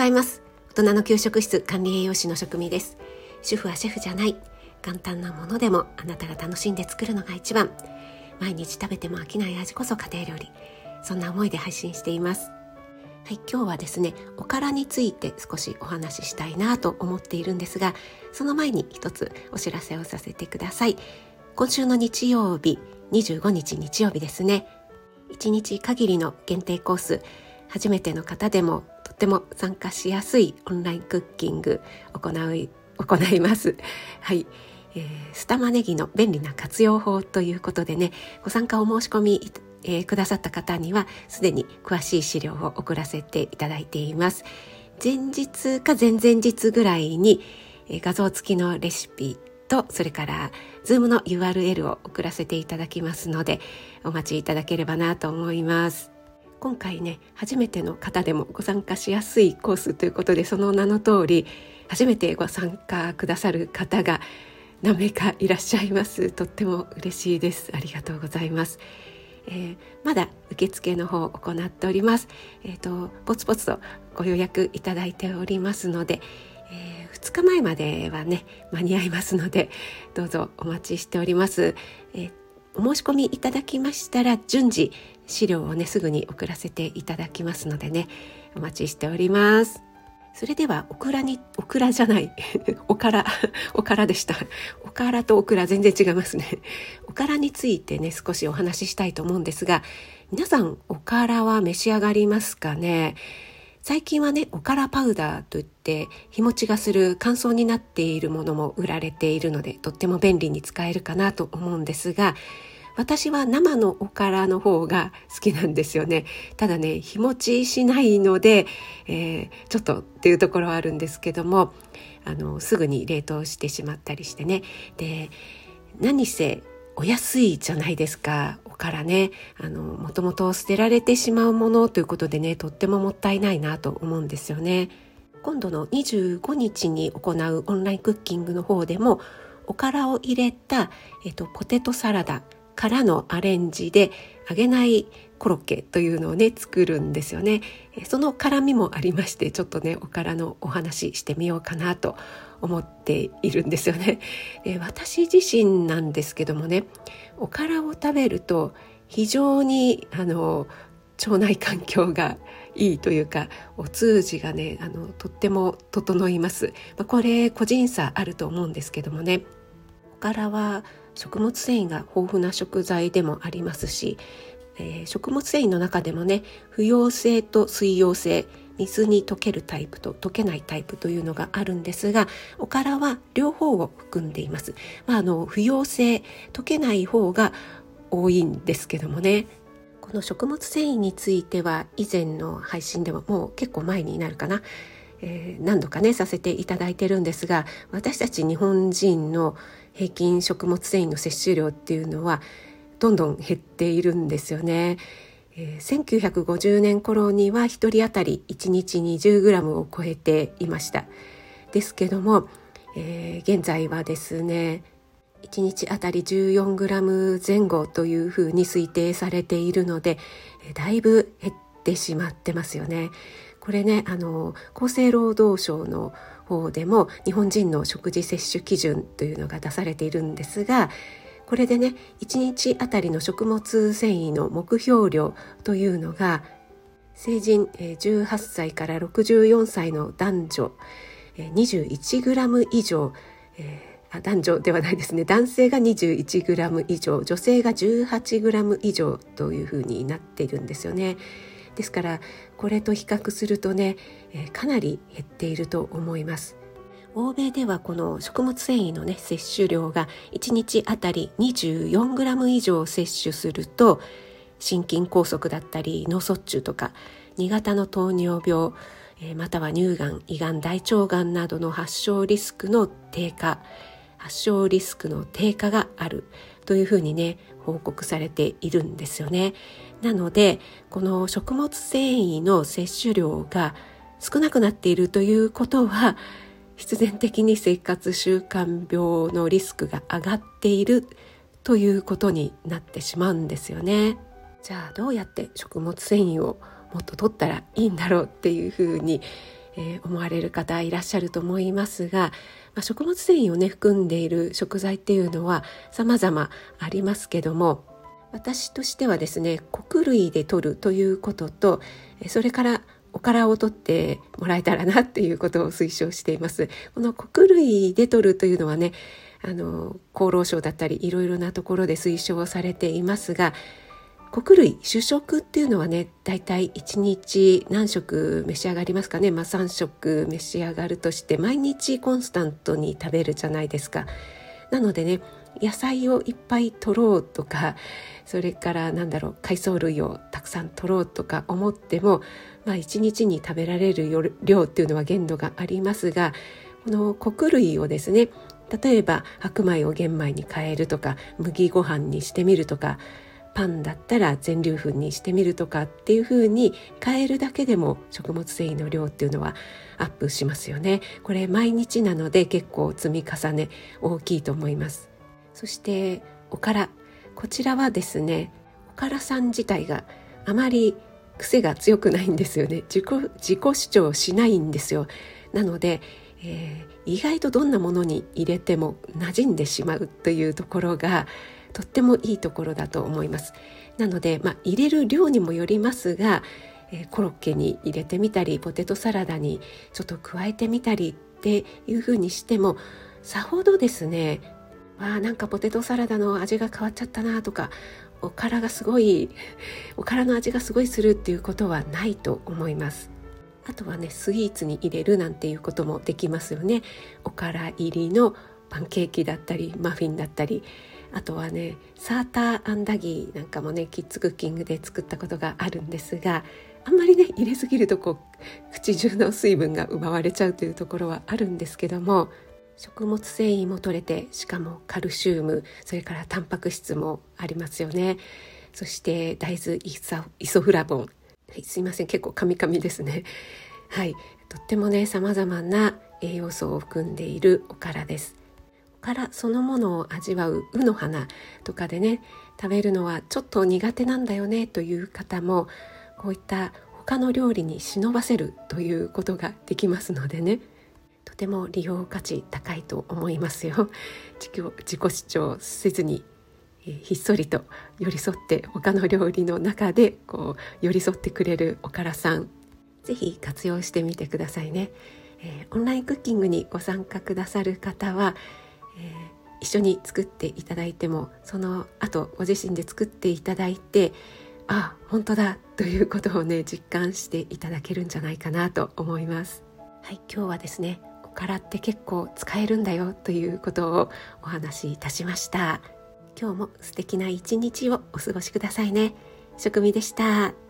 ざいます。大人の給食室管理栄養士の職味です。主婦はシェフじゃない。簡単なものでもあなたが楽しんで作るのが一番。毎日食べても飽きない味こそ家庭料理。そんな思いで配信しています。はい、今日はですねおからについて少しお話ししたいなと思っているんですがその前に一つお知らせをさせてください。今週の日曜日25日日曜日ですね。1日限りの限定コース初めての方でもっても参加しやすいオンラインクッキング行い 行います。はい。えー、スタマネギの便利な活用法ということでね、ご参加お申し込み、えー、くださった方にはすでに詳しい資料を送らせていただいています。前日か前々日ぐらいに、えー、画像付きのレシピとそれから Zoom の URL を送らせていただきますのでお待ちいただければなと思います。今回ね初めての方でもご参加しやすいコースということでその名の通り初めてご参加くださる方が何名かいらっしゃいます。とっても嬉しいです。ありがとうございます、えー、まだ受付の方を行っております。えっ、ー、とポツポツとご予約いただいておりますので、えー、2日前まではね間に合いますのでどうぞお待ちしております、えーお申し込みいただきましたら順次資料をねすぐに送らせていただきますのでねお待ちしております。それではオクラにオクラじゃない おからおからでした。おからとオクラ全然違いますね。おからについてね少しお話ししたいと思うんですが皆さんおからは召し上がりますかね？最近はねおからパウダーといって日持ちがする乾燥になっているものも売られているのでとっても便利に使えるかなと思うんですが私は生のおからの方が好きなんですよね。ただね日持ちしないので、えー、ちょっとっていうところはあるんですけどもあのすぐに冷凍してしまったりしてね。で何せお安いじゃないですかおからね。あのもともと捨てられてしまうものということでねとってももったいないなと思うんですよね。今度の25日に行うオンラインクッキングの方でもおからを入れた、えっと、ポテトサラダからのアレンジで揚げないコロッケというのをね作るんですよね。その絡みもありましてちょっとねおからのお話してみようかなと思っているんですよね。で私自身なんですけどもねおからを食べると非常にあの腸内環境がいいというかお通じがねあのとっても整います、まあ、これ個人差あると思うんですけどもね。おからは食物繊維が豊富な食材でもありますし、えー、食物繊維の中でもね不溶性と水溶性水に溶けるタイプと溶けないタイプというのがあるんですがおからは両方を含んでいます。まあ、あの不溶性溶けない方が多いんですけどもねこの食物繊維については以前の配信ではもう結構前になるかな、えー、何度かねさせていただいてるんですが私たち日本人の平均食物繊維の摂取量っていうのはどんどん減っているんですよね。えー、1950年頃には1人当たり1日 20g を超えていましたですけども、えー、現在はですね1日あたり 14g 前後というふうに推定されているのでだいぶ減ってしまってますよね。これねあの厚生労働省の方でも日本人の食事摂取基準というのが出されているんですがこれでね1日あたりの食物繊維の目標量というのが成人18歳から64歳の男女 21g 以上、えー、男女ではないですね男性が 21g 以上女性が 18g 以上というふうになっているんですよね。ですからこれと比較するとね、え、かなり減っていると思います。欧米ではこの食物繊維のね摂取量が1日あたり 24g 以上摂取すると心筋梗塞だったり脳卒中とか2型の糖尿病または乳がん胃がん大腸がんなどの発症リスクの低下発症リスクの低下があるというふうにね報告されているんですよね。なのでこの食物繊維の摂取量が少なくなっているということは必然的に生活習慣病のリスクが上がっているということになってしまうんですよね。じゃあどうやって食物繊維をもっと取ったらいいんだろうっていうふうに、えー、思われる方いらっしゃると思いますが、まあ、食物繊維をね含んでいる食材っていうのは様々ありますけども私としてはですね穀類で摂るということとそれからおからを取ってもらえたらなっていうことを推奨しています。この穀類で取るというのはねあの厚労省だったりいろいろなところで推奨されていますが穀類主食っていうのはねだいたい1日何食召し上がりますかね、まあ、3食召し上がるとして毎日コンスタントに食べるじゃないですか。なのでね野菜をいっぱい取ろうとかそれからなんだろう海藻類をたくさん取ろうとか思っても、まあ、1日に食べられる量っていうのは限度がありますがこの穀類をですね例えば白米を玄米に変えるとか麦ご飯にしてみるとかパンだったら全粒粉にしてみるとかっていう風に変えるだけでも食物繊維の量っていうのはアップしますよね。これ毎日なので結構積み重ね大きいと思います。そしておから。こちらはですねおからさん自体があまり癖が強くないんですよね。自己自己主張しないんですよ。なので、えー、意外とどんなものに入れても馴染んでしまうというところがとってもいいところだと思います。なので、まあ、入れる量にもよりますが、えー、コロッケに入れてみたりポテトサラダにちょっと加えてみたりっていうふうにしてもさほどですねあなんかポテトサラダの味が変わっちゃったなとかおからがすごい おからの味がすごいするっていうことはないと思います。あとはねスイーツに入れるなんていうこともできますよね。おから入りのパンケーキだったりマフィンだったりあとはねサーターアンダギーなんかもねキッズクッキングで作ったことがあるんですがあんまりね入れすぎるとこう口中の水分が奪われちゃうというところはあるんですけども食物繊維も取れてしかもカルシウムそれからタンパク質もありますよね。そして大豆イソフラボン、はい、すいません結構カミカミですね。はいとってもね様々な栄養素を含んでいるおからです。からそのものを味わう卯の花とかでね食べるのはちょっと苦手なんだよねという方もこういった他の料理に忍ばせるということができますのでねとても利用価値高いと思いますよ。自己主張せずに、ひっそりと寄り添って他の料理の中でこう寄り添ってくれるおからさんぜひ活用してみてくださいね、えー、オンラインクッキングにご参加くださる方は、一緒に作っていただいてもその後ご自身で作っていただいてあ本当だということをね実感していただけるんじゃないかなと思います。はい今日はですねおからって結構使えるんだよということをお話しいたしました。今日も素敵な一日をお過ごしくださいね。食味でした。